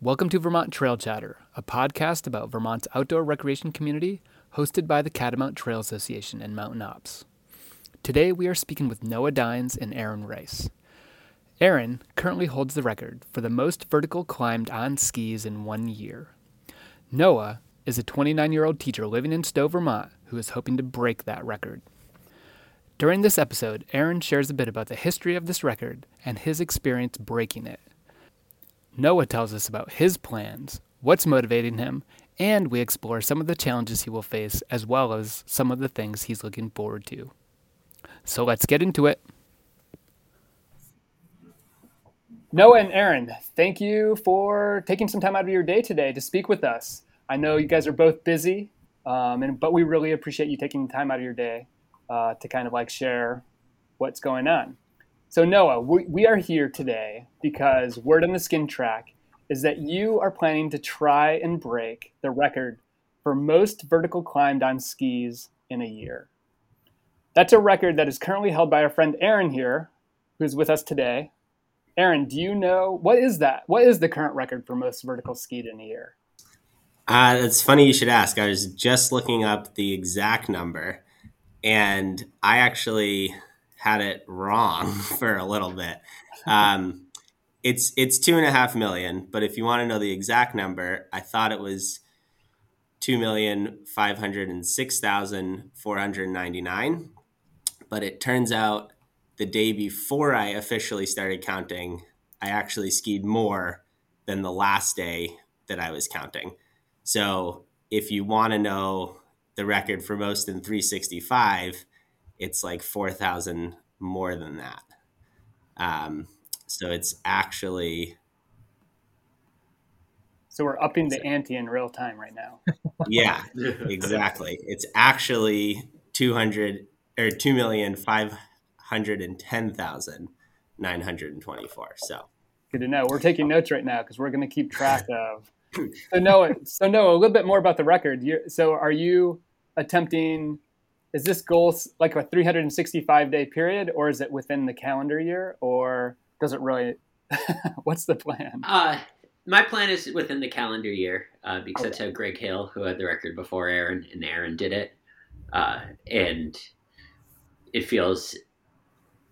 Welcome to Vermont Trail Chatter, a podcast about Vermont's outdoor recreation community hosted by the Catamount Trail Association and Mountain Ops. Today we are speaking with Noah Dines and Aaron Rice. Aaron currently holds the record for the most vertical climbed on skis in one year. Noah is a 29 year old teacher living in Stowe, Vermont, who is hoping to break that record. During this episode, Aaron shares a bit about the history of this record and his experience breaking it. Noah tells us about his plans, what's motivating him, and we explore some of the challenges he will face as well as some of the things he's looking forward to. So let's get into it. Noah and Aaron, thank you for taking some time out of your day today to speak with us. I know you guys are both busy, um, and but we really appreciate you taking time out of your day uh, to kind of like share what's going on. So, Noah, we, we are here today because word on the skin track is that you are planning to try and break the record for most vertical climbed on skis in a year. That's a record that is currently held by our friend Aaron here, who's with us today. Aaron, do you know what is that? What is the current record for most vertical skied in a year? Uh, it's funny you should ask. I was just looking up the exact number, and I actually had it wrong for a little bit. Um, it's it's two and a half million, but if you want to know the exact number, I thought it was two million five hundred and six thousand four hundred ninety nine. But it turns out the day before I officially started counting, I actually skied more than the last day that I was counting. So if you want to know the record for most in 365, it's like 4,000 more than that. Um, so it's actually. So we're upping the ante in real time right now. yeah, exactly. It's actually 200 or 2,510,924. So good to know. We're taking notes right now because we're going to keep track of. So Noah, so Noah, a little bit more about the record. You're, so are you attempting is this goal like a 365 day period or is it within the calendar year or does it really what's the plan? Uh, my plan is within the calendar year uh, because okay. that's how greg hill who had the record before aaron and aaron did it. Uh, and it feels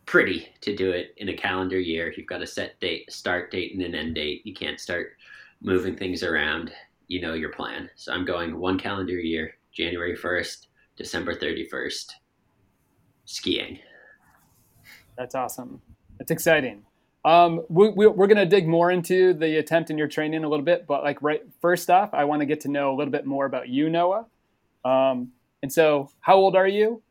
pretty to do it in a calendar year. You've got a set date start date and an end date. You can't start moving things around. You know your plan. So i'm going one calendar year january 1st December 31st skiing. That's awesome. That's exciting. Um, we, we, are going to dig more into the attempt in your training a little bit, but like right first off, I want to get to know a little bit more about you, Noah. Um, and so, how old are you?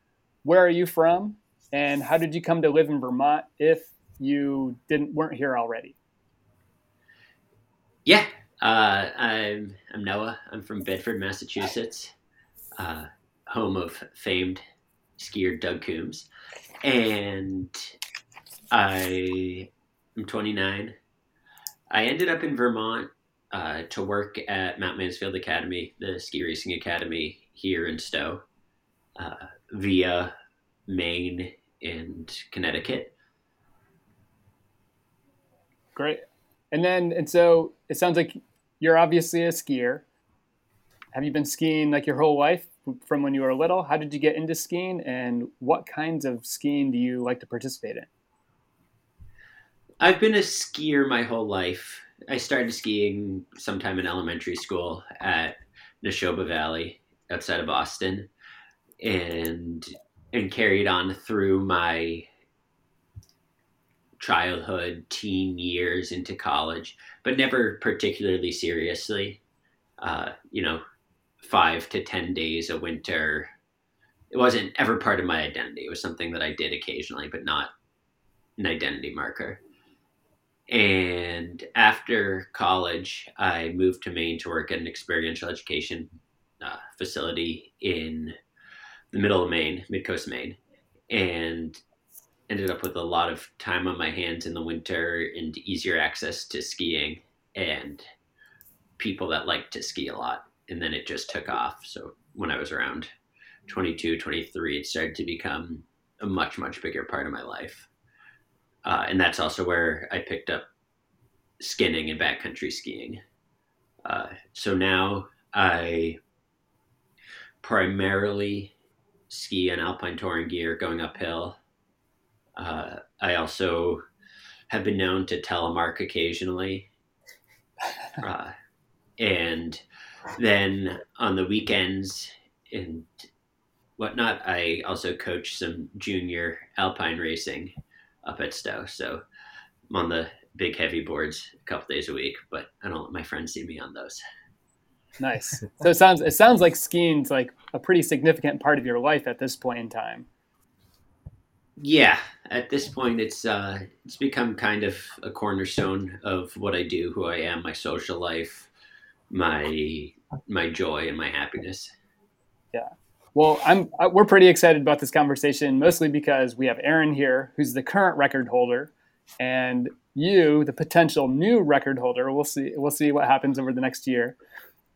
Where are you from? And how did you come to live in Vermont if you didn't weren't here already? Yeah, uh, I'm I'm Noah. I'm from Bedford, Massachusetts. Uh, home of famed skier Doug Coombs. And I am 29. I ended up in Vermont uh, to work at Mount Mansfield Academy, the ski racing academy here in Stowe, uh, via Maine and Connecticut. Great. And then, and so it sounds like you're obviously a skier. Have you been skiing like your whole life? From when you were little? How did you get into skiing, and what kinds of skiing do you like to participate in? I've been a skier my whole life. I started skiing sometime in elementary school at Nashoba Valley outside of Boston, and and carried on through my childhood, teen years into college, but never particularly seriously. Uh, you know, five to 10 days a winter. It wasn't ever part of my identity. It was something that I did occasionally, but not an identity marker. And after college, I moved to Maine to work at an experiential education uh, facility in the middle of Maine, mid coast Maine, and ended up with a lot of time on my hands in the winter and easier access to skiing and people that like to ski a lot and then it just took off. So when I was around 22, 23, it started to become a much, much bigger part of my life. Uh, and that's also where I picked up skinning and backcountry skiing Uh, so now I primarily ski on alpine touring gear going uphill. Uh, I also have been known to telemark occasionally. Uh, and then on the weekends and whatnot, I also coach some junior alpine racing up at Stowe. So I'm on the big heavy boards a couple days a week, but I don't let my friends see me on those. Nice. So it sounds it sounds like skiing's like a pretty significant part of your life at this point in time. Yeah, at this point, it's uh, it's become kind of a cornerstone of what I do, who I am, my social life, my my joy, and my happiness. Yeah. Well, I'm we're pretty excited about this conversation, mostly because we have Aaron here, who's the current record holder, and you, the potential new record holder. We'll see. We'll see what happens over the next year.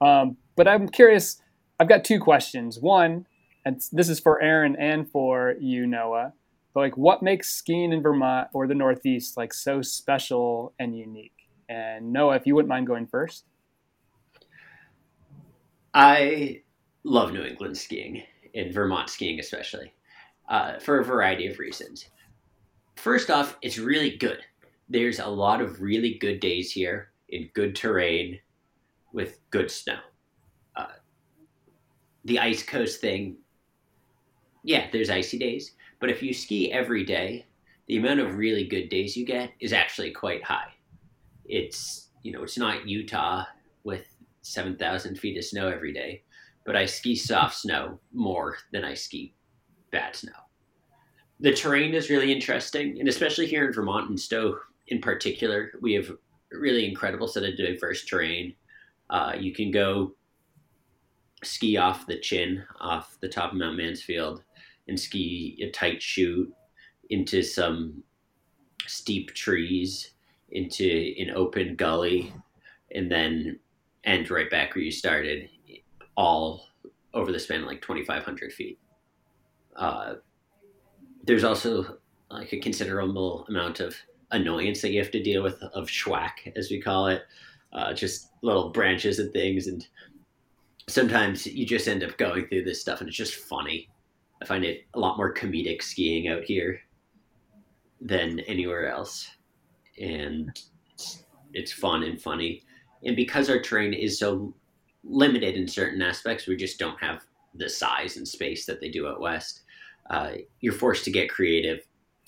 Um, but I'm curious. I've got two questions. One, and this is for Aaron and for you, Noah. But like, what makes skiing in Vermont or the Northeast like so special and unique? And Noah, if you wouldn't mind going first. I love New England skiing, in Vermont skiing especially, uh, for a variety of reasons. First off, it's really good. There's a lot of really good days here in good terrain with good snow. Uh, the ice coast thing, yeah, there's icy days, but if you ski every day, the amount of really good days you get is actually quite high. It's you know it's not Utah with seven thousand feet of snow every day, but I ski soft snow more than I ski bad snow. The terrain is really interesting, and especially here in Vermont and Stowe in particular, we have really incredible set of diverse terrain. Uh, you can go ski off the chin, off the top of Mount Mansfield, and ski a tight chute into some steep trees, into an open gully, and then end right back where you started, all over the span of like 2,500 feet. Uh, there's also like a considerable amount of annoyance that you have to deal with of schwack, as we call it, uh, just little branches and things. And sometimes you just end up going through this stuff and it's just funny. I find it a lot more comedic skiing out here than anywhere else. And it's, it's fun and funny. And because our terrain is so limited in certain aspects, we just don't have the size and space that they do out west. Uh, you're forced to get creative,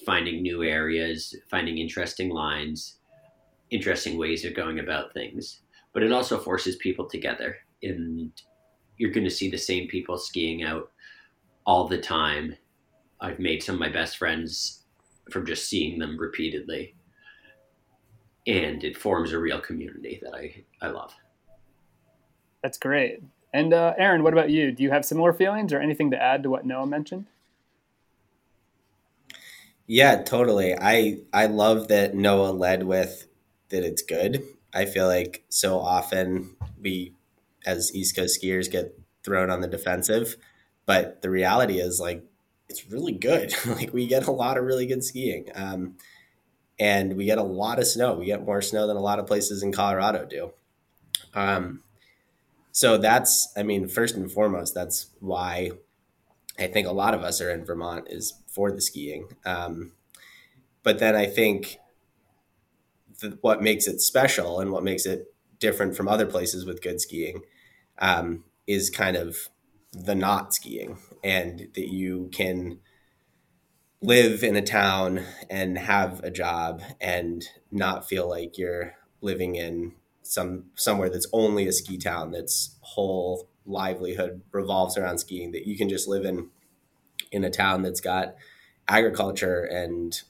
finding new areas, finding interesting lines, interesting ways of going about things. But it also forces people together, and you're going to see the same people skiing out all the time. I've made some of my best friends from just seeing them repeatedly. And it forms a real community that I, I love. That's great. And uh, Aaron, what about you? Do you have similar feelings or anything to add to what Noah mentioned? Yeah, totally. I I love that Noah led with that it's good. I feel like so often we as East Coast skiers get thrown on the defensive but the reality is like it's really good. like we get a lot of really good skiing. Um, and we get a lot of snow. We get more snow than a lot of places in Colorado do. Um, so that's, I mean, first and foremost, that's why I think a lot of us are in Vermont is for the skiing. Um, but then I think what makes it special and what makes it different from other places with good skiing um, is kind of the not skiing and that you can live in a town and have a job and not feel like you're living in some somewhere that's only a ski town that's whole livelihood revolves around skiing that you can just live in in a town that's got agriculture and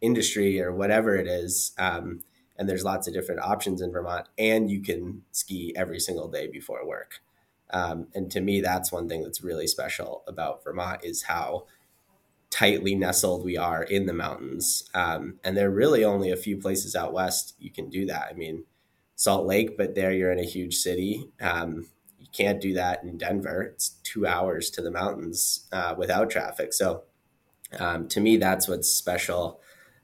industry or whatever it is um, and there's lots of different options in vermont and you can ski every single day before work. Um, and to me, that's one thing that's really special about Vermont is how tightly nestled we are in the mountains. Um, and there are really only a few places out west you can do that. I mean, Salt Lake, but there you're in a huge city. Um, you can't do that in Denver. It's two hours to the mountains uh, without traffic. So um, to me, that's what's special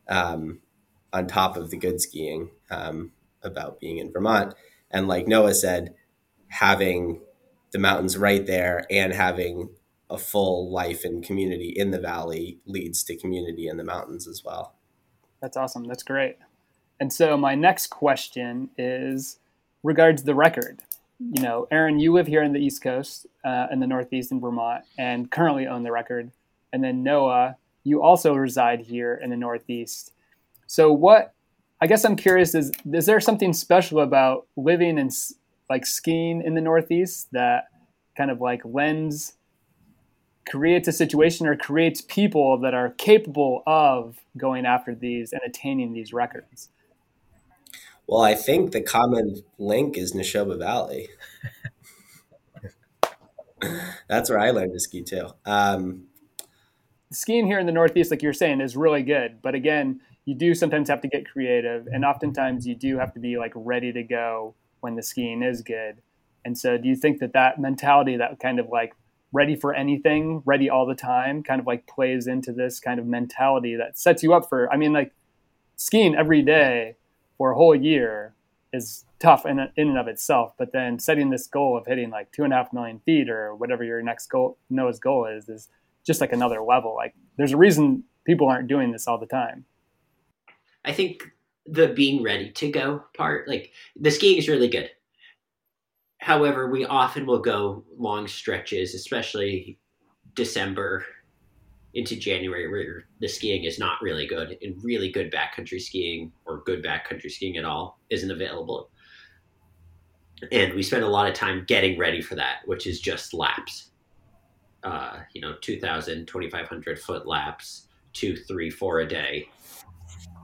um, on top of the good skiing um, about being in Vermont. And like Noah said, having the mountains right there and having a full life and community in the valley leads to community in the mountains as well. That's awesome. That's great. And so my next question is regards the record. You know, Aaron, you live here in the East Coast, uh, in the Northeast in Vermont, and currently own the record. And then Noah, you also reside here in the Northeast. So what? I guess I'm curious: is is there something special about living and like skiing in the Northeast that kind of like lends creates a situation or creates people that are capable of going after these and attaining these records? Well, I think the common link is Nashoba Valley. That's where I learned to ski too. Um, Skiing here in the Northeast, like you're saying, is really good. But again, you do sometimes have to get creative, and oftentimes you do have to be like ready to go when the skiing is good. And so, do you think that that mentality, that kind of like ready for anything, ready all the time, kind of like plays into this kind of mentality that sets you up for, I mean, like skiing every day for a whole year is tough in, in and of itself. But then setting this goal of hitting like two and a half million feet or whatever your next goal, Noah's goal is, is just like another level. Like there's a reason people aren't doing this all the time. I think the being ready to go part, like the skiing is really good. However, we often will go long stretches, especially December into January, where the skiing is not really good, and really good backcountry skiing or good backcountry skiing at all isn't available. And we spend a lot of time getting ready for that, which is just laps. Uh, you know, 2,000, 2,500 foot laps, two, three, four a day,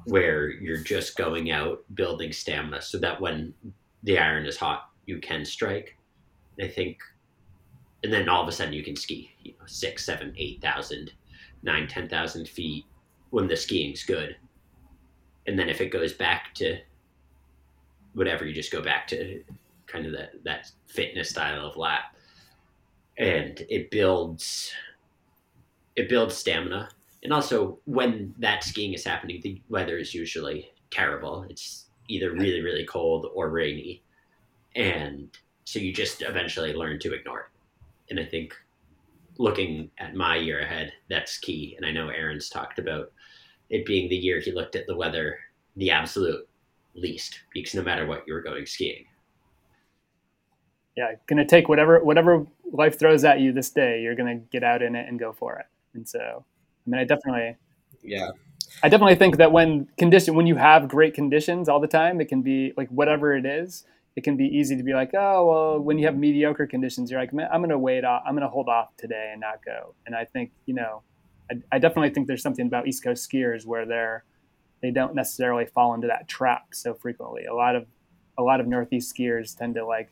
where you're just going out building stamina so that when the iron is hot, you can strike. I think, and then all of a sudden you can ski, you know, six, seven, eight thousand, nine, ten thousand feet when the skiing's good. And then if it goes back to whatever, you just go back to kind of that that fitness style of lap, and it builds it builds stamina. And also, when that skiing is happening, the weather is usually terrible. It's either really, really cold or rainy and so you just eventually learn to ignore it. And i think looking at my year ahead that's key. And i know aaron's talked about it being the year he looked at the weather the absolute least because no matter what you were going skiing. Yeah gonna take whatever whatever life throws at you this day you're gonna get out in it and go for it. And so i mean i definitely yeah. I definitely think that when condition when you have great conditions all the time it can be like whatever it is it can be easy to be like, oh, well, when you have mediocre conditions, you're like, I'm going to wait off, I'm going to hold off today and not go. And I think, you know, I, I, definitely think there's something about East Coast skiers where they're, they don't necessarily fall into that trap so frequently. A lot of, a lot of Northeast skiers tend to like,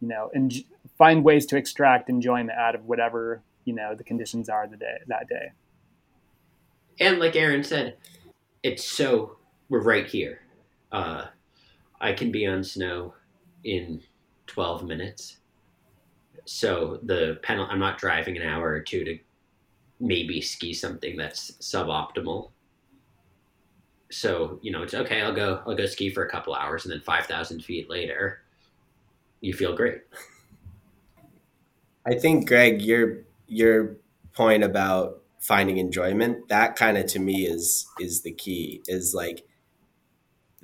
you know, en- find ways to extract enjoyment out of whatever, you know, the conditions are the day, that day. And like Aaron said, it's so, we're right here. Uh, I can be on snow in 12 minutes. So the penalty, I'm not driving an hour or two to maybe ski something that's suboptimal. So, you know, it's okay, I'll go, I'll go ski for a couple hours and then 5,000 feet later, you feel great. I think, Greg, your, your point about finding enjoyment, that kind of to me is, is the key is like,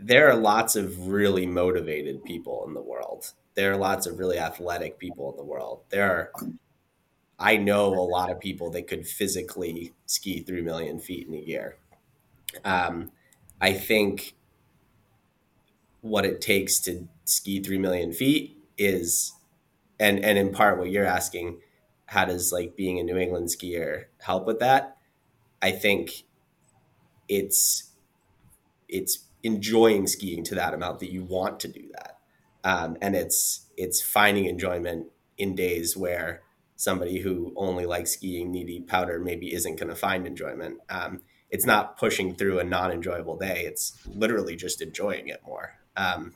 there are lots of really motivated people in the world. There are lots of really athletic people in the world. There are, I know a lot of people that could physically ski 3 million feet in a year. Um, I think what it takes to ski 3 million feet is, and, and in part what you're asking, how does like being a New England skier help with that? I think it's, it's enjoying skiing to that amount that you want to do that. Um, and it's it's finding enjoyment in days where somebody who only likes skiing needy powder maybe isn't going to find enjoyment. Um, it's not pushing through a non-enjoyable day. It's literally just enjoying it more. Um,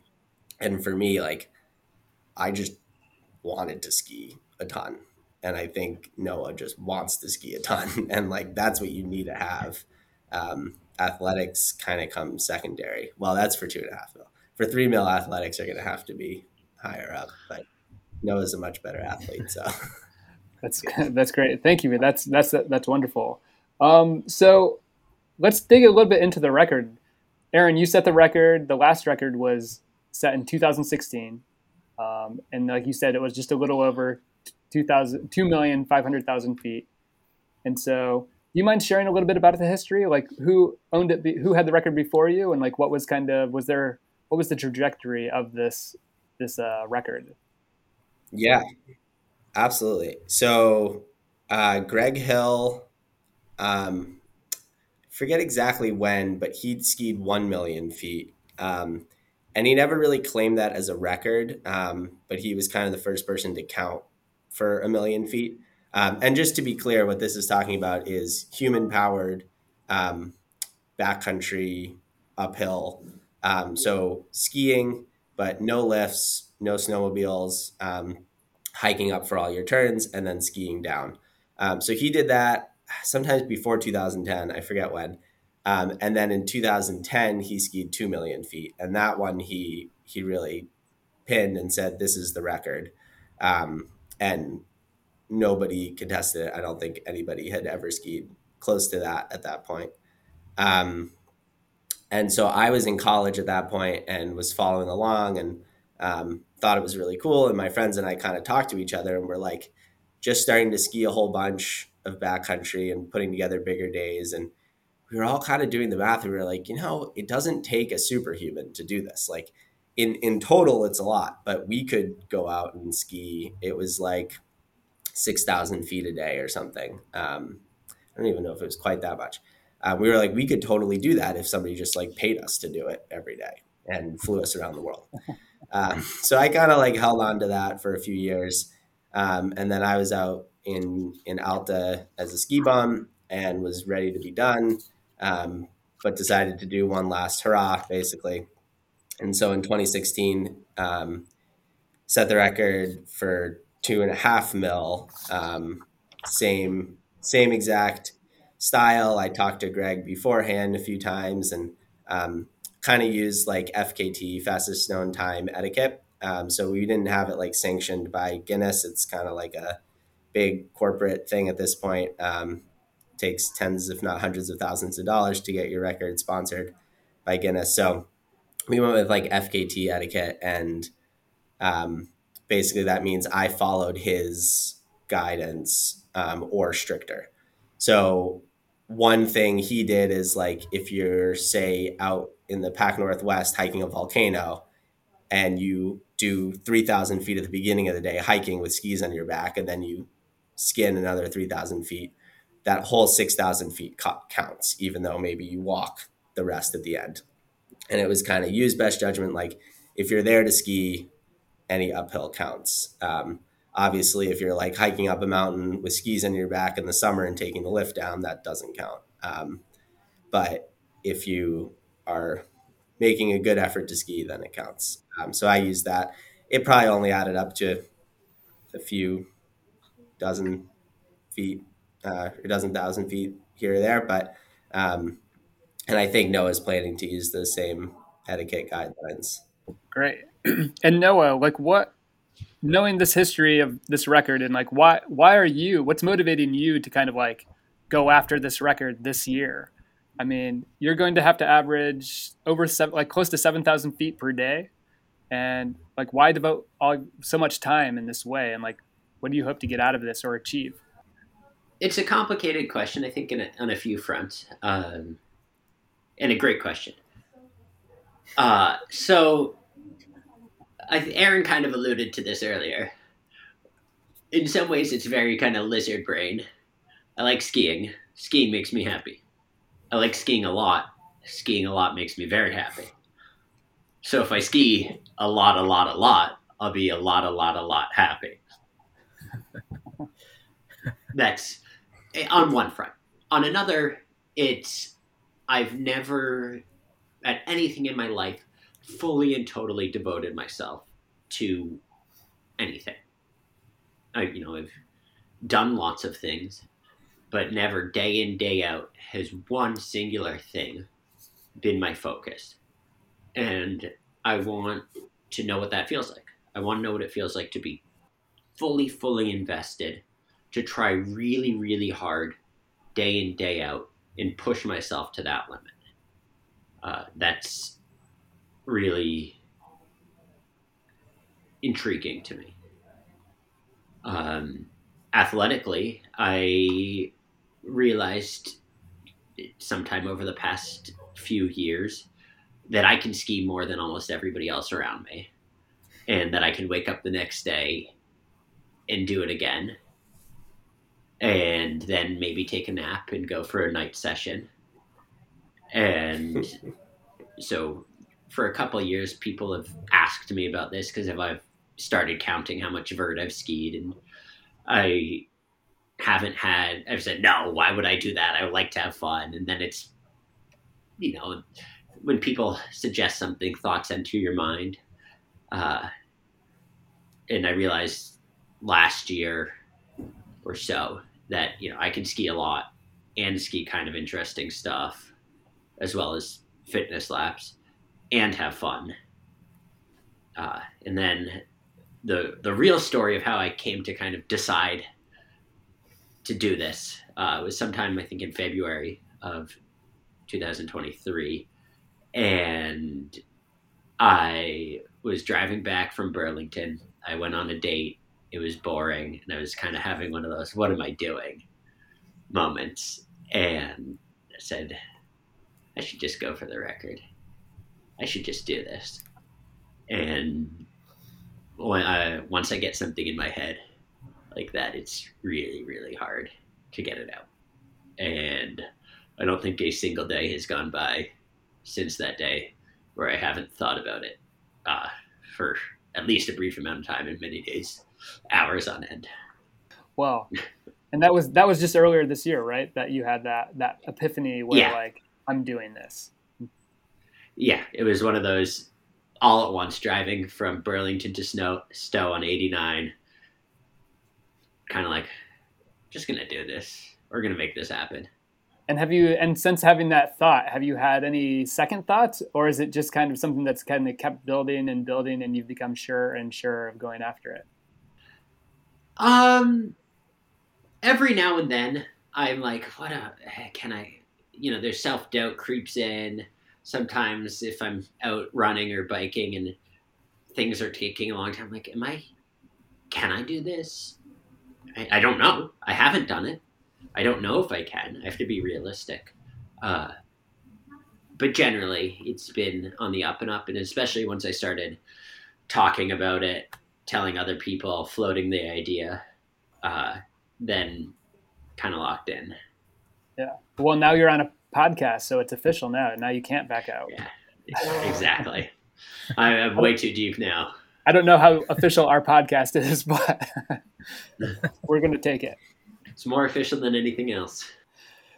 and for me, like I just wanted to ski a ton, and I think Noah just wants to ski a ton, and like that's what you need to have. Um, athletics kind of come secondary. Well, that's for two and a half mil. For three mil, athletics are going to have to be higher up. But Noah's a much better athlete, so that's that's great. Thank you. That's that's that's wonderful. Um, so let's dig a little bit into the record. Aaron, you set the record. The last record was set in 2016, um, and like you said, it was just a little over 2,000, 2,500,000 feet. And so, you mind sharing a little bit about the history? Like, who owned it? Who had the record before you? And like, what was kind of was there? What was the trajectory of this this uh, record? Yeah, absolutely. So, uh, Greg Hill, um, forget exactly when, but he'd skied 1 million feet. Um, and he never really claimed that as a record, um, but he was kind of the first person to count for a million feet. Um, and just to be clear, what this is talking about is human powered um, backcountry uphill. Um, so skiing, but no lifts, no snowmobiles, um, hiking up for all your turns, and then skiing down. Um, so he did that sometimes before 2010. I forget when. Um, and then in 2010, he skied 2 million feet. And that one he, he really pinned and said, this is the record. And nobody contested it. I don't think anybody had ever skied close to that at that point. Um, and so I was in college at that point and was following along and um, thought it was really cool. And my friends and I kind of talked to each other and we're like just starting to ski a whole bunch of backcountry and putting together bigger days. And we were all kind of doing the math and we were like, you know, it doesn't take a superhuman to do this. Like in, in total, it's a lot, but we could go out and ski. It was like 6,000 feet a day or something. Um, I don't even know if it was quite that much. Uh, we were like, we could totally do that if somebody just like paid us to do it every day and flew us around the world. Um, so I kind of like held on to that for a few years. Um, and then I was out in, in Alta as a ski bum and was ready to be done, um, but decided to do one last hurrah, basically. And so in 2016, um, set the record for two and a half mil, um, same same exact style. I talked to Greg beforehand a few times and um, kind of used like FKT, fastest known time etiquette. Um, so we didn't have it like sanctioned by Guinness. It's kind of like a big corporate thing at this point. Um, takes tens, if not hundreds of thousands of dollars to get your record sponsored by Guinness. So we went with like FKT etiquette, and um, basically that means I followed his guidance um, or stricter. So one thing he did is like if you're say out in the Pac Northwest hiking a volcano and you do 3000 feet at the beginning of the day hiking with skis on your back and then you skin another 3000 feet that whole 6000 feet counts even though maybe you walk the rest at the end and it was kind of use best judgment like if you're there to ski any uphill counts. Um, obviously if you're like hiking up a mountain with skis on your back in the summer and taking the lift down that doesn't count. Um, but if you are making a good effort to ski then it counts. Um, so i use that. It probably only added up to a few dozen feet uh, a dozen thousand feet here or there but um, and i think noah's planning to use the same etiquette guidelines. Great and noah like what knowing this history of this record and like why why are you what's motivating you to kind of like go after this record this year? I mean you're going to have to average over seven like close to 7000 feet per day. And like why devote all so much time in this way? And like what do you hope to get out of this or achieve? It's a complicated question i think a, on a few fronts um, and a great question. Uh, so I, Aaron kind of alluded to this earlier. In some ways, it's very kind of lizard brain. I like skiing. Skiing makes me happy. I like skiing a lot. Skiing a lot makes me very happy. So if I ski a lot, a lot, a lot, I'll be a lot, a lot, a lot happy. That's eh, on one front. On another, it's I've never at anything in my life fully and totally devoted myself to anything. I, you know, I've done lots of things, but never day in, day out has one singular thing been my focus. And I want to know what that feels like. I want to know what it feels like to be fully, fully invested, to try really, really hard day in, day out, and push myself to that limit. Uh, that's really intriguing to me. Um, athletically, I realized sometime over the past few years that I can ski more than almost everybody else around me, and that I can wake up the next day and do it again, and then maybe take a nap and go for a night session. And so, for a couple years, people have asked me about this because if I've started counting how much vert I've skied, and I haven't had. I've said no. Why would I do that? I would like to have fun, and then it's you know when people suggest something, thoughts enter your mind. Uh, and I realized last year or so that you know I can ski a lot and ski kind of interesting stuff, as well as fitness laps, and have fun. Uh, and then the the real story of how I came to kind of decide to do this uh, was sometime I think in February of 2023, and I was driving back from Burlington. I went on a date. It was boring, and I was kind of having one of those "What am I doing?" moments, and I said, "I should just go for the record. I should just do this." And when I, once I get something in my head like that, it's really, really hard to get it out. And I don't think a single day has gone by since that day where I haven't thought about it uh, for at least a brief amount of time in many days, hours on end. Wow. And that was that was just earlier this year, right? That you had that that epiphany where yeah. like I'm doing this. Yeah, it was one of those all at once driving from Burlington to Snow Stowe on 89. Kind of like, just gonna do this. We're gonna make this happen. And have you, and since having that thought, have you had any second thoughts, or is it just kind of something that's kind of kept building and building, and you've become sure and sure of going after it? Um, every now and then, I'm like, what a, can I? You know, there's self doubt creeps in sometimes if I'm out running or biking and things are taking a long time, I'm like, am I, can I do this? I, I, don't know. I haven't done it. I don't know if I can. I have to be realistic. Uh, but generally, it's been on the up and up, and especially once I started talking about it, telling other people, floating the idea, uh, then kind of locked in. Yeah. Well, now you're on a podcast, so it's official now. And now you can't back out. Yeah, exactly. I, am way too deep now. I don't know how official our podcast is, but we're going to take it. It's more official than anything else.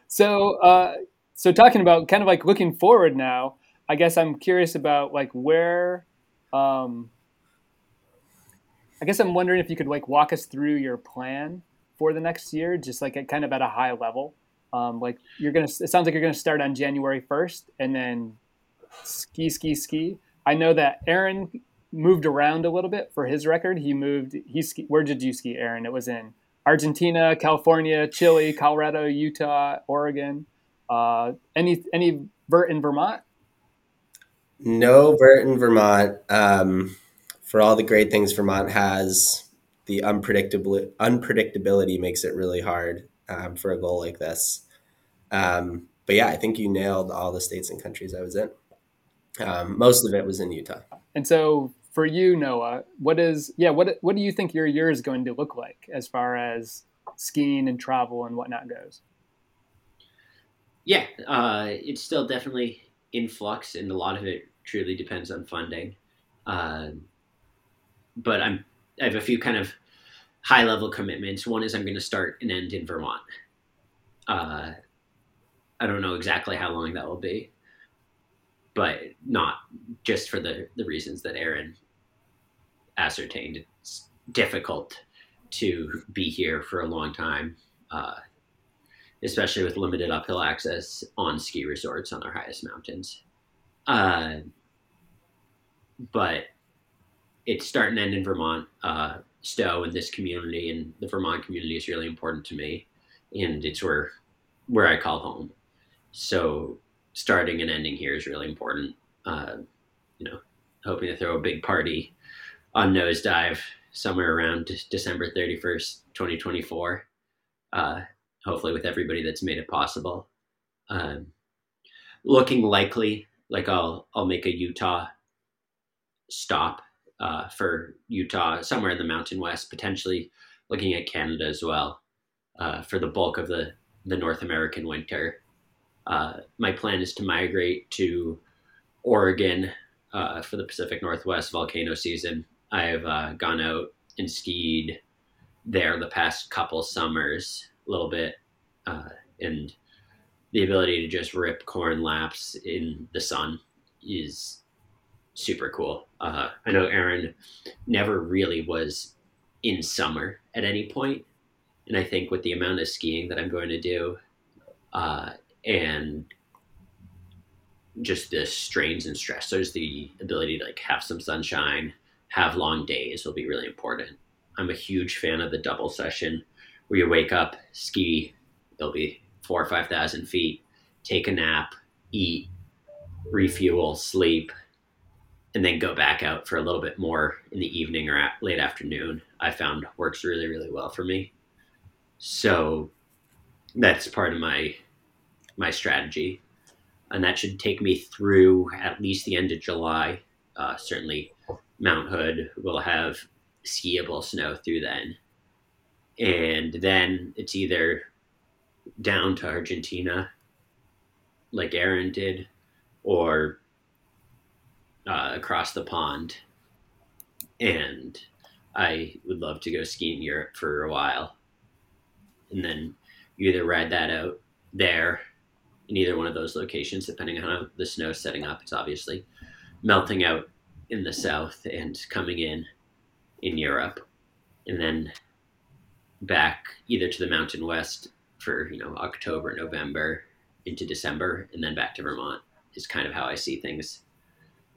So, uh, so talking about kind of like looking forward now, I guess I'm curious about like where. Um, I guess I'm wondering if you could like walk us through your plan for the next year, just like at kind of at a high level. Um, like you're gonna, it sounds like you're gonna start on January 1st, and then ski, ski, ski. I know that Aaron moved around a little bit for his record. He moved. He ski, where did you ski, Aaron? It was in Argentina, California, Chile, Colorado, Utah, Oregon. Uh, any any vert in Vermont? No vert in Vermont. Um, for all the great things Vermont has, the unpredictable unpredictability makes it really hard um, for a goal like this. Um, but yeah, I think you nailed all the states and countries I was in. Um, most of it was in Utah. And so for you, Noah, what is yeah what what do you think your year is going to look like as far as skiing and travel and whatnot goes? Yeah, uh, it's still definitely in flux, and a lot of it truly depends on funding. Uh, but I'm I have a few kind of high level commitments. One is I'm going to start and end in Vermont. Uh, I don't know exactly how long that will be, but not just for the, the reasons that Aaron ascertained. It's difficult to be here for a long time, uh, especially with limited uphill access on ski resorts on our highest mountains. Uh, but it's start and end in Vermont. Uh, Stowe and this community and the Vermont community is really important to me, and it's where where I call home. So starting and ending here is really important. Uh, you know, hoping to throw a big party on Nosedive somewhere around December 31st, 2024. Uh, hopefully, with everybody that's made it possible. Um, looking likely, like I'll I'll make a Utah stop uh, for Utah, somewhere in the Mountain West, potentially looking at Canada as well uh, for the bulk of the the North American winter. Uh, my plan is to migrate to Oregon uh, for the Pacific Northwest volcano season. I've uh, gone out and skied there the past couple summers a little bit, uh, and the ability to just rip corn laps in the sun is super cool. Uh, I know Aaron never really was in summer at any point, and I think with the amount of skiing that I'm going to do, uh, and just the strains and stressors, the ability to like have some sunshine, have long days will be really important. I'm a huge fan of the double session where you wake up, ski, it'll be four or five thousand feet, take a nap, eat, refuel, sleep, and then go back out for a little bit more in the evening or late afternoon. I found works really, really well for me. So that's part of my my strategy, and that should take me through at least the end of July. Uh, certainly, Mount Hood will have skiable snow through then, and then it's either down to Argentina, like Aaron did, or uh, across the pond, and I would love to go ski in Europe for a while, and then you either ride that out there in either one of those locations, depending on how the snow's setting up. It's obviously melting out in the south and coming in in Europe, and then back either to the mountain west for you know October, November into December, and then back to Vermont is kind of how I see things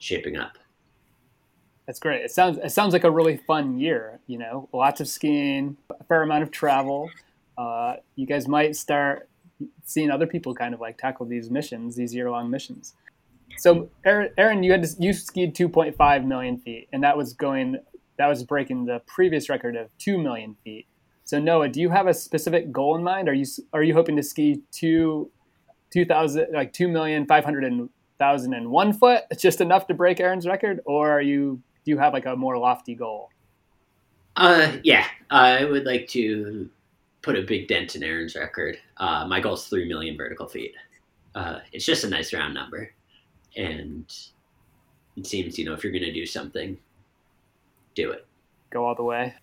shaping up. That's great. It sounds it sounds like a really fun year. You know, lots of skiing, a fair amount of travel. Uh, you guys might start seeing other people kind of like tackle these missions, these year long missions. So, Aaron, you had you skied 2.5 million feet, and that was going that was breaking the previous record of 2 million feet. So, Noah, do you have a specific goal in mind? Are you are you hoping to ski two, two thousand like two million five hundred and thousand and one foot? It's just enough to break Aaron's record, or are you do you have like a more lofty goal? Uh, yeah, I would like to put a big dent in Aaron's record. Uh, my goal is three million vertical feet. Uh, it's just a nice round number, and it seems you know if you're going to do something, do it. Go all the way.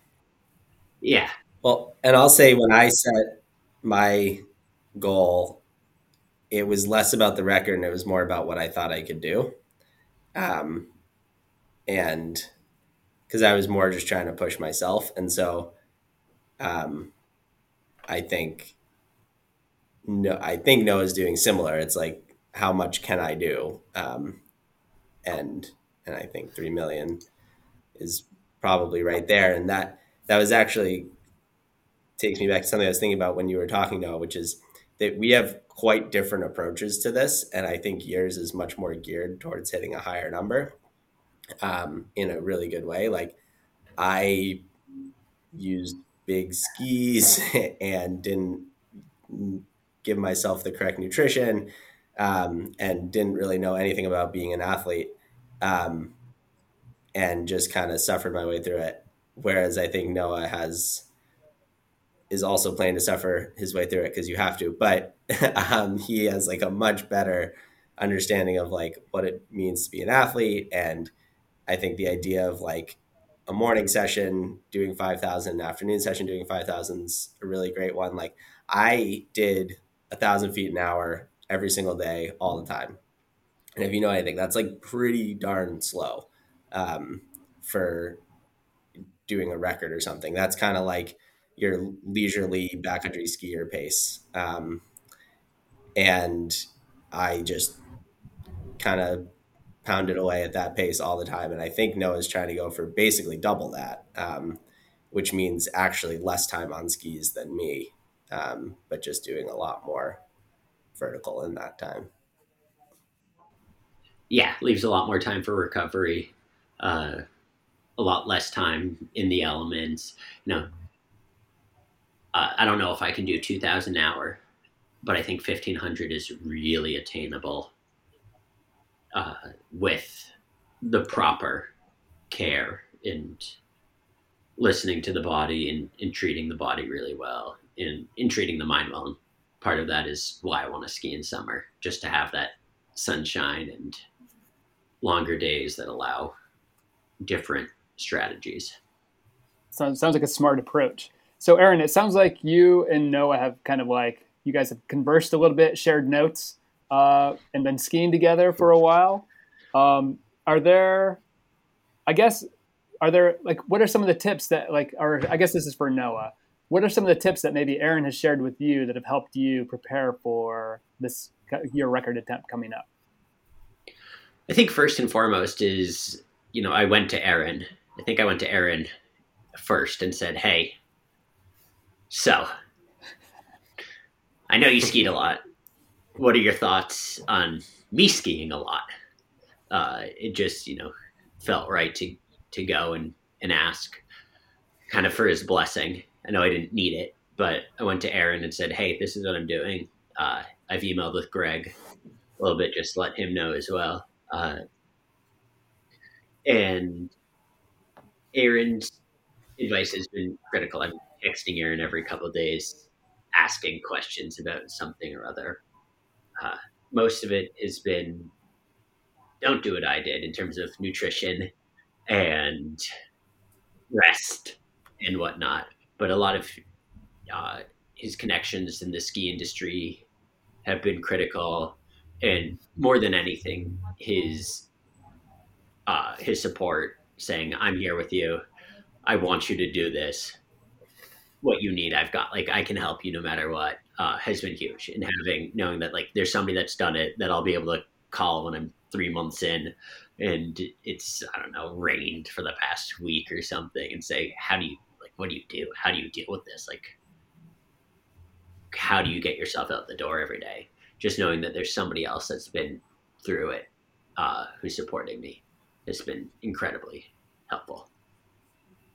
Yeah. Well, and I'll say when I set my goal, it was less about the record and it was more about what I thought I could do. Um, and because I was more just trying to push myself, and so, um, I think no, I think Noah's doing similar. It's like how much can I do? Um, and and I think three million is probably right there. And that that was actually takes me back to something I was thinking about when you were talking, Noah, which is that we have quite different approaches to this, and I think yours is much more geared towards hitting a higher number um, in a really good way. Like I used big skis and didn't give myself the correct nutrition um, and didn't really know anything about being an athlete um, and just kind of suffered my way through it. Whereas I think Noah has is also planning to suffer his way through it because you have to, but um, he has like a much better understanding of like what it means to be an athlete and I think the idea of like a morning session doing 5000 afternoon session doing 5000 is a really great one. Like i did a thousand feet an hour every single day all the time. And if you know anything that's like pretty darn slow um, for doing a record or something. That's kind of like your leisurely backcountry skier pace. Um, and i just kind of pounded away at that pace all the time. And I think Noah's trying to go for basically double that, um, which means actually less time on skis than me, um, but just doing a lot more vertical in that time. Yeah, leaves a lot more time for recovery, uh, a lot less time in the elements. You know, uh, I don't know if I can do 2000 hour, but I think 1500 is really attainable uh, with the proper care and listening to the body and, and treating the body really well and, and treating the mind well. And part of that is why I want to ski in summer, just to have that sunshine and longer days that allow different strategies. Sounds, sounds like a smart approach. So, Aaron, it sounds like you and Noah have kind of like, you guys have conversed a little bit, shared notes uh, and been skiing together for a while. Um, are there, I guess, are there like what are some of the tips that like are I guess this is for Noah. What are some of the tips that maybe Aaron has shared with you that have helped you prepare for this your record attempt coming up? I think first and foremost is you know I went to Aaron. I think I went to Aaron first and said, "Hey, so I know you skied a lot what are your thoughts on me skiing a lot? Uh, it just, you know, felt right to, to go and, and ask kind of for his blessing. I know I didn't need it, but I went to Aaron and said, Hey, this is what I'm doing. Uh, I've emailed with Greg a little bit, just let him know as well. Uh, and Aaron's advice has been critical. I'm texting Aaron every couple days, asking questions about something or other uh, most of it has been don't do what I did in terms of nutrition and rest and whatnot. But a lot of uh, his connections in the ski industry have been critical, and more than anything, his uh, his support, saying, "I'm here with you. I want you to do this. What you need, I've got. Like I can help you no matter what." uh, has been huge and having knowing that like there's somebody that's done it that I'll be able to call when I'm three months in and it's I don't know rained for the past week or something and say how do you like what do you do how do you deal with this like how do you get yourself out the door every day just knowing that there's somebody else that's been through it uh, who's supporting me has been incredibly helpful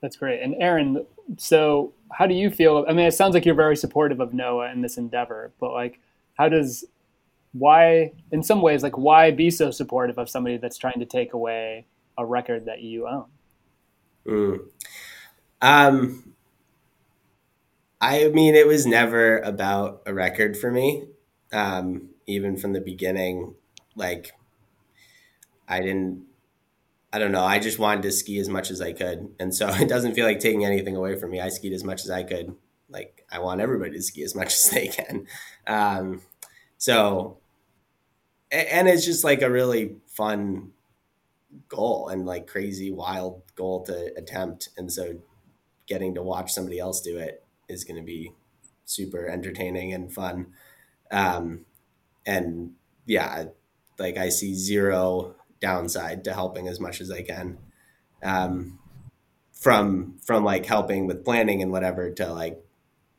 that's great. And Aaron, so how do you feel? I mean, it sounds like you're very supportive of Noah in this endeavor, but like, how does, why, in some ways, like, why be so supportive of somebody that's trying to take away a record that you own? Mm. Um, I mean, it was never about a record for me. Um, even from the beginning, like, I didn't I don't know. I just wanted to ski as much as I could. And so it doesn't feel like taking anything away from me. I skied as much as I could. Like, I want everybody to ski as much as they can. Um, so, and it's just like a really fun goal and like crazy, wild goal to attempt. And so getting to watch somebody else do it is going to be super entertaining and fun. Um, and yeah, like I see zero downside to helping as much as I can. Um, from from like helping with planning and whatever to like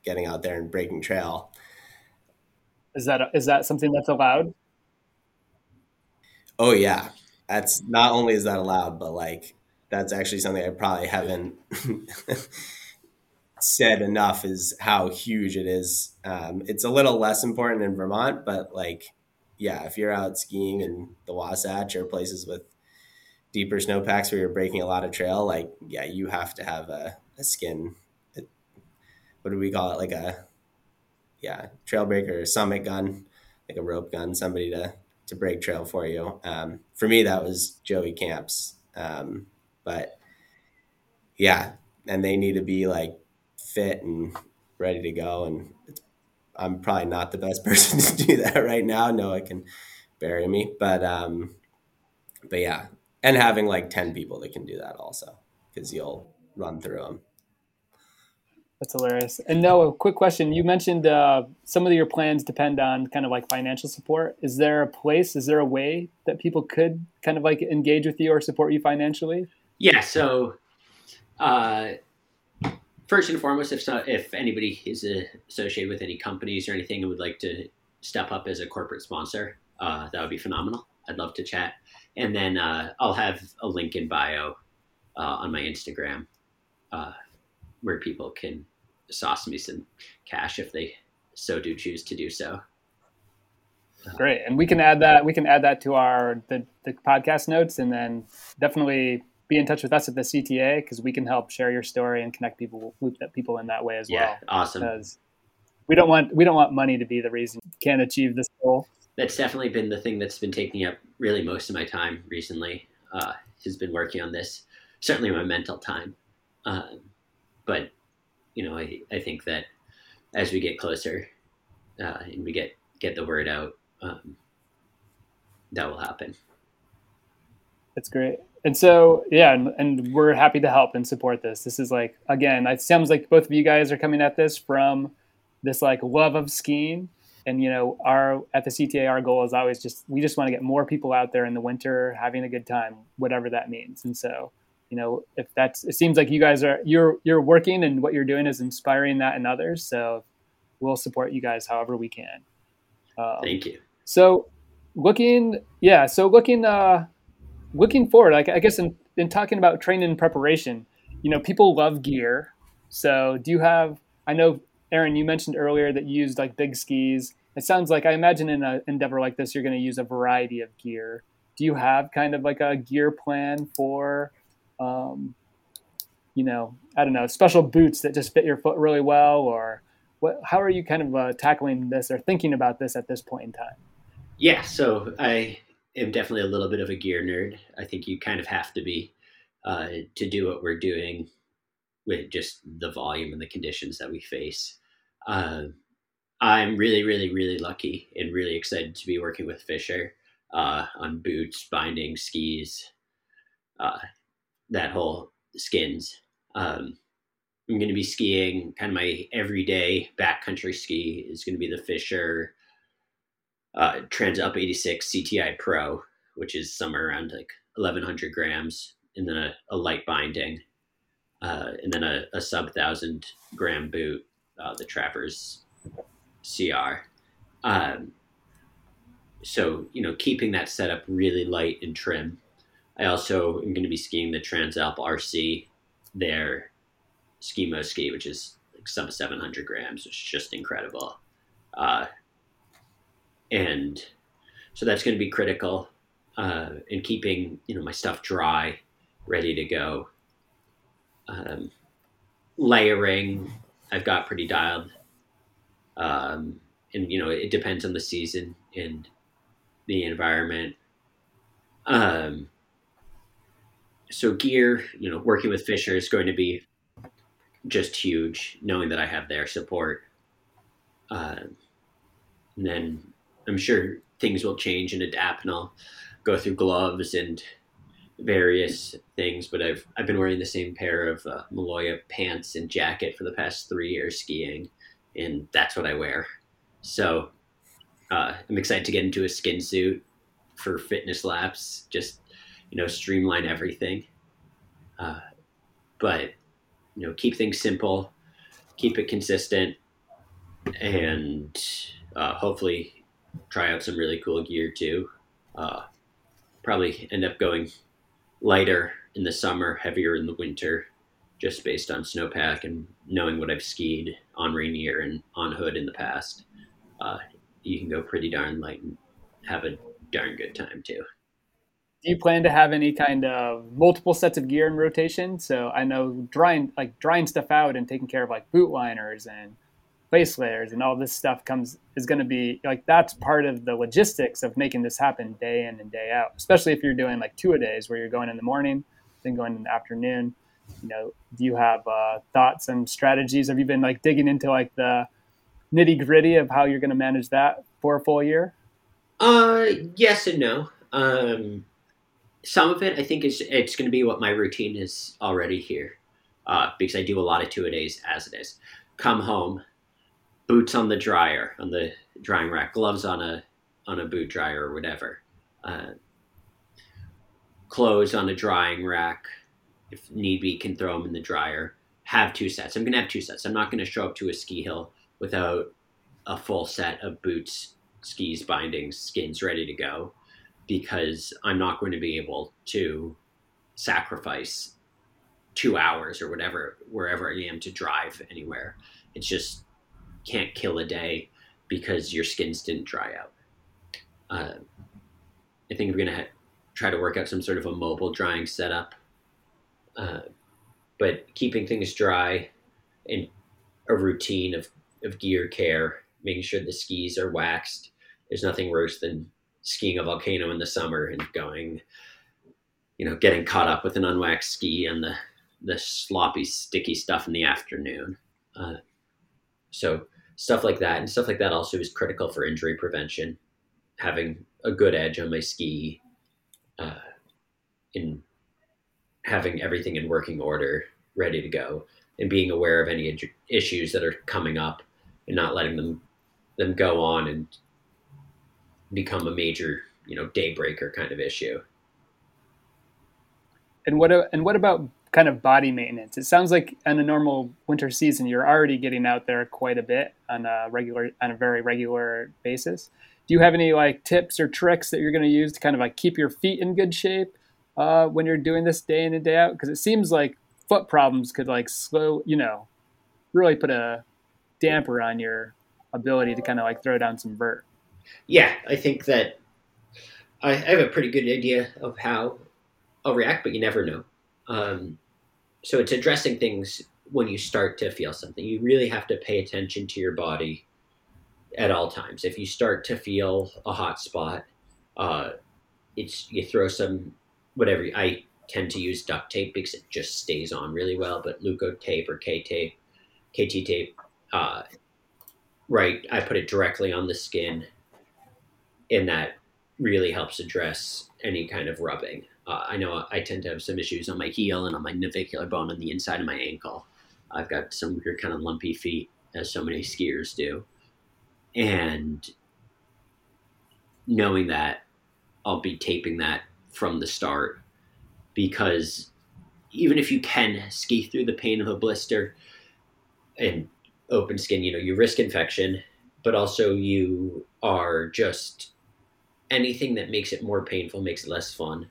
getting out there and breaking trail. Is that is that something that's allowed? Oh yeah, that's not only is that allowed, but like that's actually something I probably haven't said enough is how huge it is. Um, it's a little less important in Vermont, but like yeah, if you're out skiing in the Wasatch or places with deeper snowpacks where you're breaking a lot of trail, like yeah, you have to have a, a skin. what do we call it? Like a yeah, trail breaker, summit gun, like a rope gun, somebody to to break trail for you. Um, for me, that was Joey Camps, um, but yeah, and they need to be like fit and ready to go, and it's I'm probably not the best person to do that right now. Noah can bury me, but um, but yeah, and having like ten people that can do that also because you'll run through them. That's hilarious. And Noah, quick question. You mentioned uh, some of your plans depend on kind of like financial support. Is there a place, is there a way that people could kind of like engage with you or support you financially? Yeah. So, uh, first and foremost, if if anybody is associated with any companies or anything and would like to step up as a corporate sponsor, uh, that would be phenomenal. I'd love to chat. And then uh, I'll have a link in bio uh, on my Instagram uh, where people can sauce me some cash if they so do choose to do so. Great, and we can add that. We can add that to our the, the podcast notes, and then definitely be in touch with us at the CTA because we can help share your story and connect people, loop people in that way as yeah, well. awesome. Because we don't want we don't want money to be the reason you can't achieve this goal. That's definitely been the thing that's been taking up really most of my time recently. Uh, has been working on this. Certainly my mental time, uh, but you know, I, I think that as we get closer uh, and we get get the word out, um, that will happen. That's great. And so, yeah, and, and, we're happy to help and support this. This is like, again, it sounds like both of you guys are coming at this from this like love of skiing. And, you know, our, at the CTA, our goal is always just, we just want to get more people out there in the winter having a good time, whatever that means. And so, you know, if that's, it seems like you guys are, you're, you're working and what you're doing is inspiring that in others. So we'll support you guys however we can. Um, Thank you. So looking, yeah. So looking, uh, looking forward, like I guess in, in talking about training and preparation, you know, people love gear. So do you have, I know, Aaron, you mentioned earlier that you used like big skis. It sounds like I imagine in an endeavor like this, you're going to use a variety of gear. Do you have kind of like a gear plan for um, you know, I don't know, special boots that just fit your foot really well, or what? How are you kind of uh, tackling this or thinking about this at this point in time? Yeah, so I am definitely a little bit of a gear nerd. I think you kind of have to be uh, to do what we're doing with just the volume and the conditions that we face. Uh, I'm really, really, really lucky and really excited to be working with Fischer uh, on boots, binding, skis, uh, that whole skins. Um, I'm going to be skiing kind of my everyday backcountry ski is going to be the Fischer uh, Transalp 86 CTI Pro, which is somewhere around like 1100 grams, and then a, a light binding, uh, and then a, a sub thousand gram boot, uh, the Travers CR. Um, so you know, keeping that setup really light and trim I also am going to be skiing the Transalp RC, their skimo ski, which is like sub 700 grams, which is just incredible. Uh, and so that's going to be critical uh, in keeping you know my stuff dry, ready to go. Um, layering, I've got pretty dialed, um, and you know it depends on the season and the environment. Um, so gear, you know, working with Fischer is going to be just huge, knowing that I have their support. Uh, and then I'm sure things will change and adapt, and I'll go through gloves and various things. But I've I've been wearing the same pair of uh, Maloja pants and jacket for the past three years skiing, and that's what I wear. So uh, I'm excited to get into a skin suit for fitness laps. Just you know, streamline everything. Uh, but you know, keep things simple, keep it consistent, and uh, hopefully try out some really cool gear too. Uh, probably end up going lighter in the summer, heavier in the winter, just based on snowpack and knowing what I've skied on Rainier and on Hood in the past. Uh, you can go pretty darn light and have a darn good time too do you plan to have any kind of multiple sets of gear in rotation? So I know drying like drying stuff out and taking care of like boot liners and base layers and all this stuff comes is going to be like that's part of the logistics of making this happen day in and day out. Especially if you're doing like two a days where you're going in the morning, then going in the afternoon. You know, do you have uh, thoughts and strategies? Have you been like digging into like the nitty gritty of how you're going to manage that for a full year? Uh, yes and no. Um, some of it I think is it's going to be what my routine is already here. uh, because I do a lot of two a days as it is. Come home, boots on the dryer on the drying rack, gloves on a on a boot dryer or whatever, uh, clothes on a drying rack. If need be, can throw them in the dryer. Have two sets. I'm gonna have two sets. I'm not gonna show up to a ski hill without a full set of boots, skis, bindings, skins ready to go, because I'm not going to be able to sacrifice two hours or whatever wherever I am to drive anywhere. It's just can't kill a day because your skins didn't dry out. Uh, I think we're gonna ha- try to work out some sort of a mobile drying setup, uh, but keeping things dry and a routine of, of gear care, making sure the skis are waxed. There's nothing worse than skiing a volcano in the summer and going, you know, getting caught up with an unwaxed ski and the the sloppy, sticky stuff in the afternoon. Uh, so stuff like that, and stuff like that also is critical for injury prevention. Having a good edge on my ski, uh, in having everything in working order, ready to go, and being aware of any issues that are coming up, and not letting them them go on and become a major, you know, day breaker kind of issue. And what and what about kind of body maintenance? It sounds like in a normal winter season, you're already getting out there quite a bit on a regular on a very regular basis. Do you have any like tips or tricks that you're going to use to kind of like keep your feet in good shape uh, when you're doing this day in and day out? Because it seems like foot problems could like slow, you know, really put a damper on your ability to kind of like throw down some vert. Yeah, I think that I have a pretty good idea of how I'll react, but you never know. Um, so it's addressing things when you start to feel something. You really have to pay attention to your body at all times. If you start to feel a hot spot, uh, it's you throw some whatever. I tend to use duct tape because it just stays on really well. But Leukotape or K tape, KT tape, uh, right? I put it directly on the skin, and that really helps address any kind of rubbing. Uh, I know I tend to have some issues on my heel and on my navicular bone on the inside of my ankle. I've got some weird kind of lumpy feet, as so many skiers do. And knowing that, I'll be taping that from the start because even if you can ski through the pain of a blister and open skin, you know, you risk infection, but also you are just anything that makes it more painful makes it less fun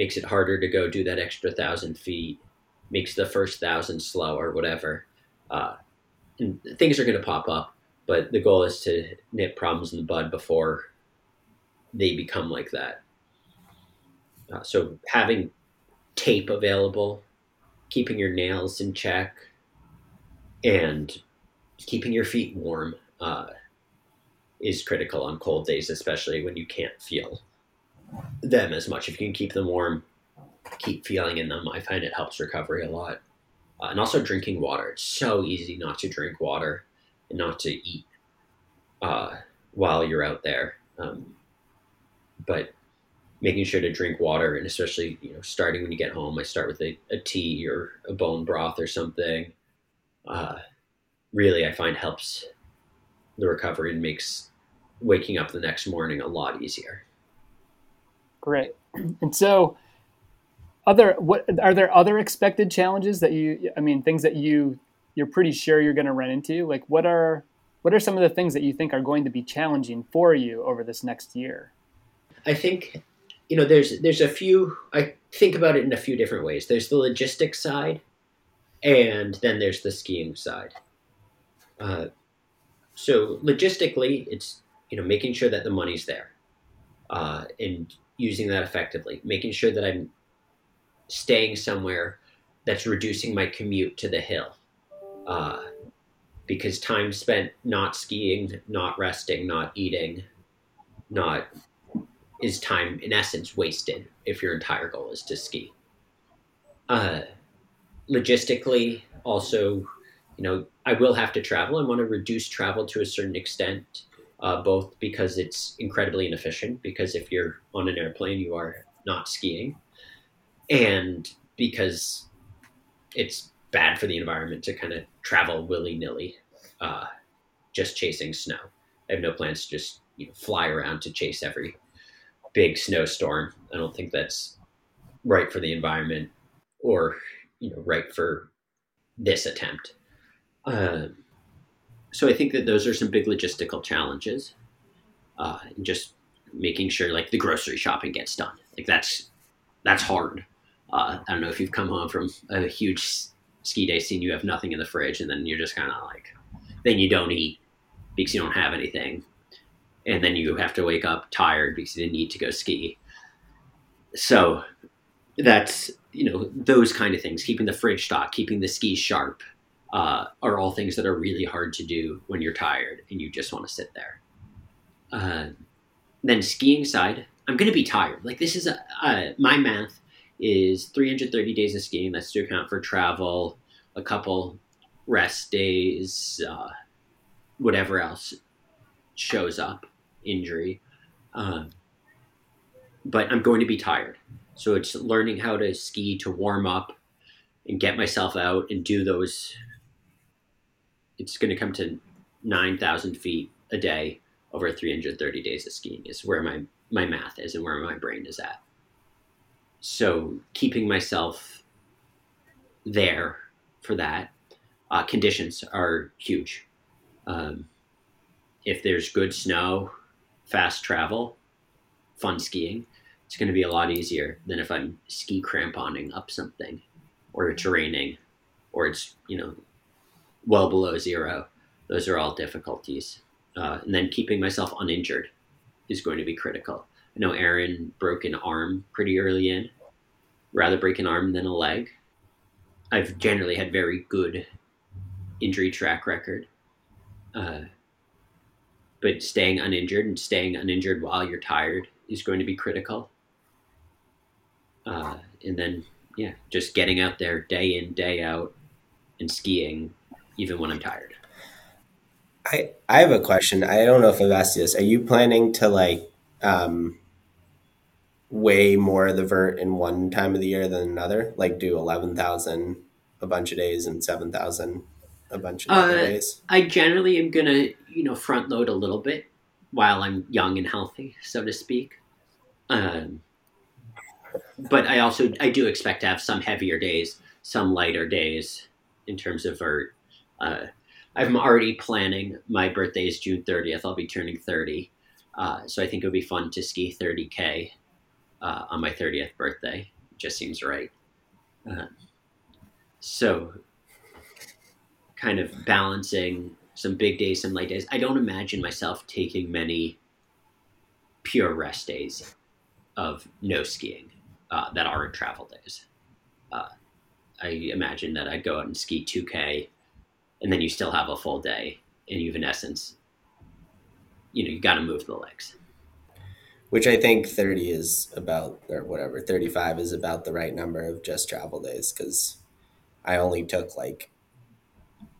makes it harder to go do that extra thousand feet, makes the first thousand slow or whatever. Uh, and things are going to pop up, but the goal is to nip problems in the bud before they become like that. Uh, so having tape available, keeping your nails in check, and keeping your feet warm uh, is critical on cold days, especially when you can't feel them as much. If you can keep them warm, keep feeling in them, I find it helps recovery a lot. Uh, and also drinking water. It's so easy not to drink water and not to eat uh, while you're out there. Um, but making sure to drink water, and especially you know starting when you get home, I start with a, a tea or a bone broth or something. Uh, really, I find helps the recovery and makes waking up the next morning a lot easier. Great. And so, other what are there other expected challenges that you? I mean, things that you you're pretty sure you're going to run into. Like, what are what are some of the things that you think are going to be challenging for you over this next year? I think you know there's there's a few. I think about it in a few different ways. There's the logistics side, and then there's the skiing side. Uh, so logistically, it's you know making sure that the money's there, uh, and using that effectively, making sure that I'm staying somewhere that's reducing my commute to the hill. Uh, because time spent not skiing, not resting, not eating, not is time in essence wasted if your entire goal is to ski. Uh, logistically, also, you know, I will have to travel. I want to reduce travel to a certain extent uh, both because it's incredibly inefficient, because if you're on an airplane, you are not skiing, and because it's bad for the environment to kind of travel willy nilly, uh, just chasing snow. I have no plans to just you know, fly around to chase every big snowstorm. I don't think that's right for the environment or you know right for this attempt. Uh, so I think that those are some big logistical challenges. Uh, just making sure like the grocery shopping gets done. Like that's that's hard. Uh, I don't know if you've come home from a huge ski day scene, you have nothing in the fridge, and then you're just kind of like, then you don't eat because you don't have anything, and then you have to wake up tired because you didn't need to go ski. So that's you know those kind of things, keeping the fridge stocked, keeping the skis sharp, uh, are all things that are really hard to do when you're tired and you just want to sit there. Uh, then skiing side, I'm going to be tired. Like this is a, my math is 330 days of skiing. That's to account for travel, a couple rest days, uh, whatever else shows up, injury. Um, but I'm going to be tired. So it's learning how to ski to warm up and get myself out and do those. It's going to come to 9,000 feet a day over 330 days of skiing is where my, my math is and where my brain is at. So keeping myself there for that. Uh, conditions are huge. Um, if there's good snow, fast travel, fun skiing, it's going to be a lot easier than if I'm ski cramponing up something, or it's raining, or it's you know well below zero. Those are all difficulties. Uh, and then keeping myself uninjured is going to be critical. I know Aaron broke an arm pretty early in. Rather break an arm than a leg. I've generally had very good injury track record. Uh, but staying uninjured and staying uninjured while you're tired is going to be critical. Uh, and then, yeah, just getting out there day in, day out and skiing, even when I'm tired. I, I have a question. I don't know if I've asked you this. Are you planning to like um, way more of the vert in one time of the year than another? Like do 11,000 a bunch of days and 7,000 a bunch of Uh, days? I generally am going to, you know, front load a little bit while I'm young and healthy, so to speak. Um, but I also I do expect to have some heavier days, some lighter days in terms of vert. Uh, I'm already planning. My birthday is June 30th. I'll be turning 30, uh, so I think it would be fun to ski 30k uh, on my 30th birthday. just seems right. Uh, so, kind of balancing some big days, some light days. I don't imagine myself taking many pure rest days of no skiing uh, that aren't travel days. Uh, I imagine that I'd go out and ski 2K, and then you still have a full day. And you've, in essence, you know, you got to move the legs. Which I think 30 is about, or whatever, 35 is about the right number of just travel days because I only took like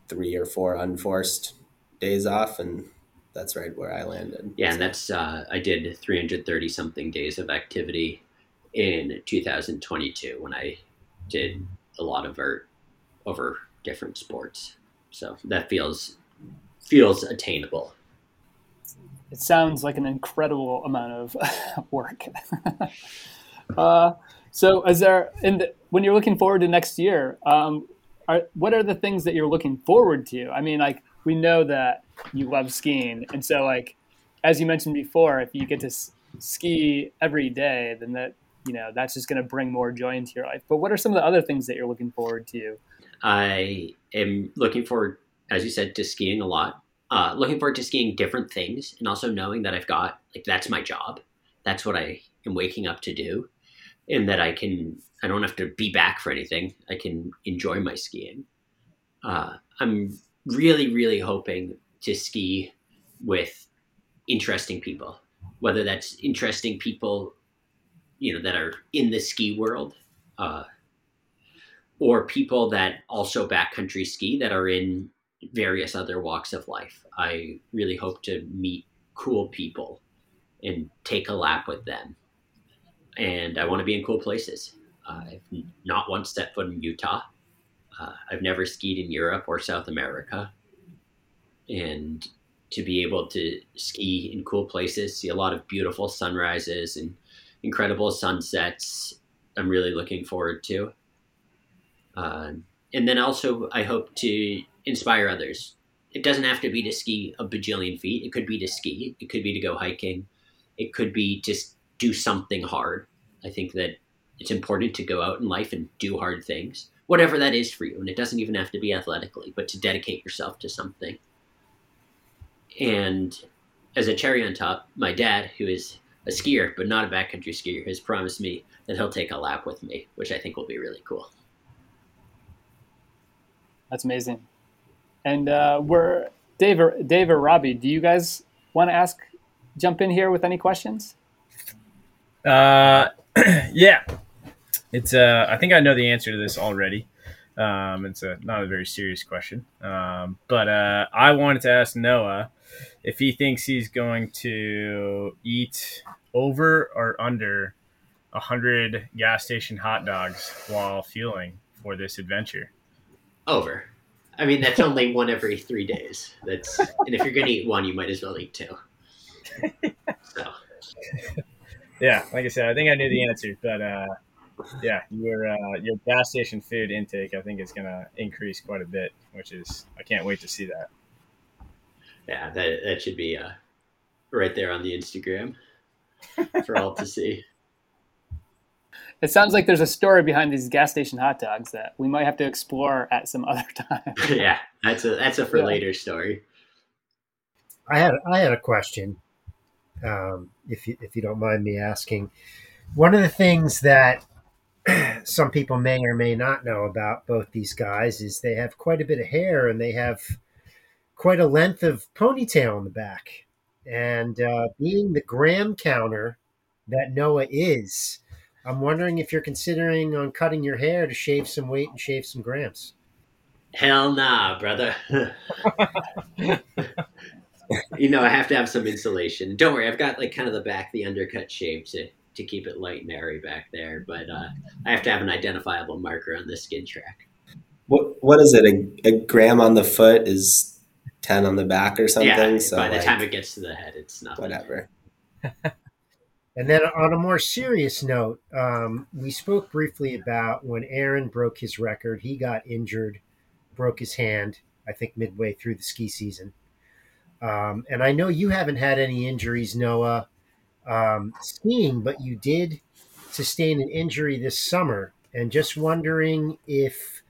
three or four unforced days off, and that's right where I landed. Yeah, and that's uh, I did 330 something days of activity in 2022 when I did a lot of vert over different sports. So that feels feels attainable. It sounds like an incredible amount of work. uh, so, is there the, when you're looking forward to next year? Um, are, what are the things that you're looking forward to? I mean, like we know that you love skiing, and so like as you mentioned before, if you get to s- ski every day, then that you know that's just going to bring more joy into your life. But what are some of the other things that you're looking forward to? I am looking forward, as you said, to skiing a lot. Uh, looking forward to skiing different things, and also knowing that I've got like that's my job. That's what I am waking up to do, and that I can. I don't have to be back for anything. I can enjoy my skiing. Uh, I'm really, really hoping to ski with interesting people, whether that's interesting people, you know, that are in the ski world, uh, or people that also backcountry ski that are in various other walks of life. I really hope to meet cool people and take a lap with them. And I want to be in cool places. I've not once set foot in Utah. Uh, I've never skied in Europe or South America. And to be able to ski in cool places, see a lot of beautiful sunrises and incredible sunsets, I'm really looking forward to. Uh, and then also, I hope to inspire others. It doesn't have to be to ski a bajillion feet. It could be to ski. It could be to go hiking. It could be just do something hard. I think that it's important to go out in life and do hard things, whatever that is for you. And it doesn't even have to be athletically, but to dedicate yourself to something. And as a cherry on top, my dad, who is a skier but not a backcountry skier, has promised me that he'll take a lap with me, which I think will be really cool. That's amazing. And uh, we're Dave or, Dave or Robbie. Do you guys want to ask, jump in here with any questions? Uh, yeah. It's uh, I think I know the answer to this already. Um, it's a not a very serious question. Um, but uh, I wanted to ask Noah if he thinks he's going to eat over or under hundred gas station hot dogs while fueling for this adventure. Over. I mean, that's only one every three days. That's and if you're gonna eat one, you might as well eat two. So. Yeah, like I said, I think I knew the answer, but uh, yeah, your uh, your gas station food intake, I think, is going to increase quite a bit, which is I can't wait to see that. Yeah, that that should be uh, right there on the Instagram for all to see. It sounds like there's a story behind these gas station hot dogs that we might have to explore at some other time. yeah, that's a that's a for yeah. later story. I had I had a question, um, if you if you don't mind me asking. One of the things that some people may or may not know about both these guys is they have quite a bit of hair and they have quite a length of ponytail in the back. And uh, being the gram counter that Noah is, I'm wondering if you're considering on cutting your hair to shave some weight and shave some grams. Hell nah, brother. you know, I have to have some insulation. Don't worry, I've got like kind of the back, the undercut shape to to keep it light and airy back there. But uh, I have to have an identifiable marker on the skin track. What what is it? A, a gram on the foot is ten on the back or something. Yeah, so by the time it gets to the head, it's nothing. Whatever. And then on a more serious note, um, we spoke briefly about when Aaron broke his record. He got injured, broke his hand. I think midway through the ski season. Um, and I know you haven't had any injuries, Noah um, skiing, but you did sustain an injury this summer. And just wondering if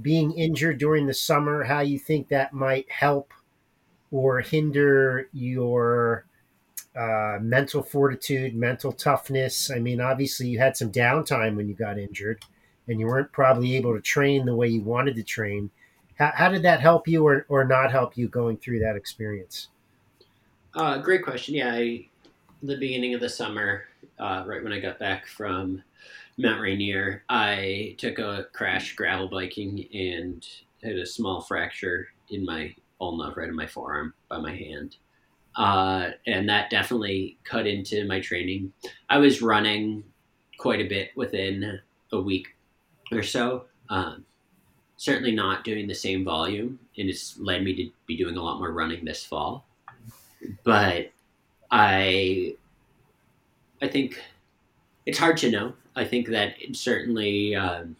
being injured during the summer, how you think that might help or hinder your uh, mental fortitude, mental toughness. I mean, obviously, you had some downtime when you got injured and you weren't probably able to train the way you wanted to train. How, how did that help you or, or not help you going through that experience? Uh, great question. Yeah, I the beginning of the summer, uh, right when I got back from Mount Rainier, I took a crash gravel biking and had a small fracture in my ulna, right in my forearm by my hand. Uh, and that definitely cut into my training. I was running quite a bit within a week or so. Um, certainly not doing the same volume, and it's led me to be doing a lot more running this fall. But I I think it's hard to know. I think that it certainly um,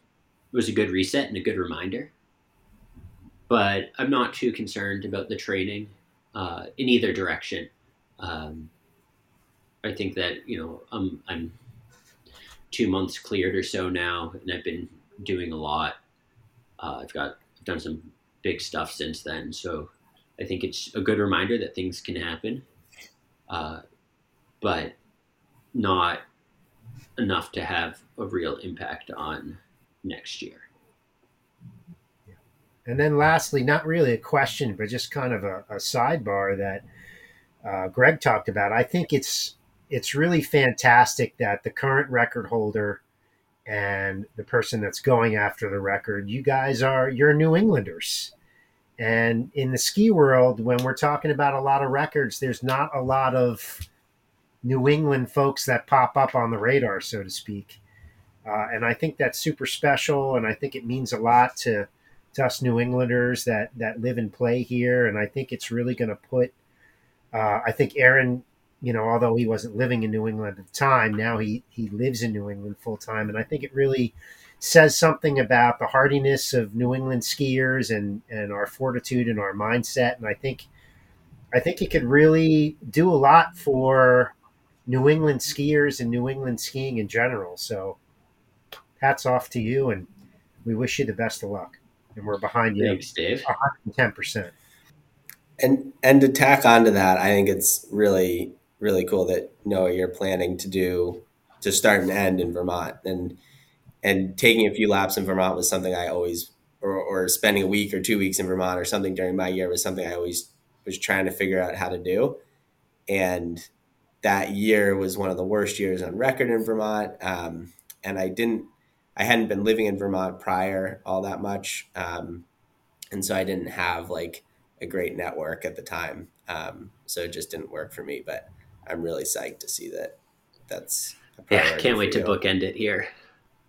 was a good reset and a good reminder. But I'm not too concerned about the training uh, in either direction. Um, I think that you know I'm, I'm two months cleared or so now, and I've been doing a lot. Uh, I've got I've done some big stuff since then, so I think it's a good reminder that things can happen. Uh, but not enough to have a real impact on next year. And then, lastly, not really a question, but just kind of a, a sidebar that uh, Greg talked about. I think it's it's really fantastic that the current record holder and the person that's going after the record, you guys are you're New Englanders. And in the ski world, when we're talking about a lot of records, there's not a lot of New England folks that pop up on the radar, so to speak. Uh, and I think that's super special, and I think it means a lot to to us New Englanders that that live and play here, and I think it's really going to put. Uh, I think Aaron, you know, although he wasn't living in New England at the time, now he he lives in New England full time, and I think it really says something about the hardiness of New England skiers and and our fortitude and our mindset, and I think. I think it could really do a lot for New England skiers and New England skiing in general. So, hats off to you, and we wish you the best of luck and we're behind you. Thanks, Dave. 110%. And and to tack onto that, I think it's really really cool that Noah you're planning to do to start and end in Vermont and and taking a few laps in Vermont was something I always or, or spending a week or two weeks in Vermont or something during my year was something I always was trying to figure out how to do. And that year was one of the worst years on record in Vermont. Um, and I didn't I hadn't been living in Vermont prior all that much, um, and so I didn't have like a great network at the time. Um, so it just didn't work for me. But I'm really psyched to see that. That's yeah. Can't wait to bookend it here.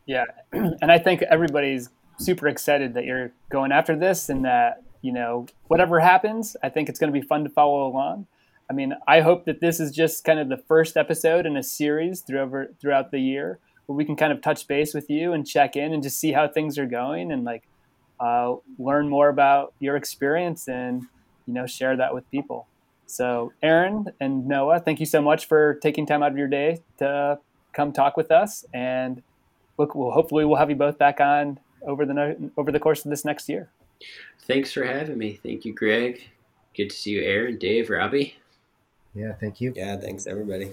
Yeah, and I think everybody's super excited that you're going after this, and that you know whatever happens, I think it's going to be fun to follow along. I mean, I hope that this is just kind of the first episode in a series throughout throughout the year where we can kind of touch base with you and check in and just see how things are going and like uh, learn more about your experience and you know share that with people. So Aaron and Noah, thank you so much for taking time out of your day to come talk with us. And look, we'll hopefully we'll have you both back on over the over the course of this next year. Thanks for having me. Thank you, Greg. Good to see you, Aaron, Dave, Robbie. Yeah, thank you. Yeah, thanks everybody.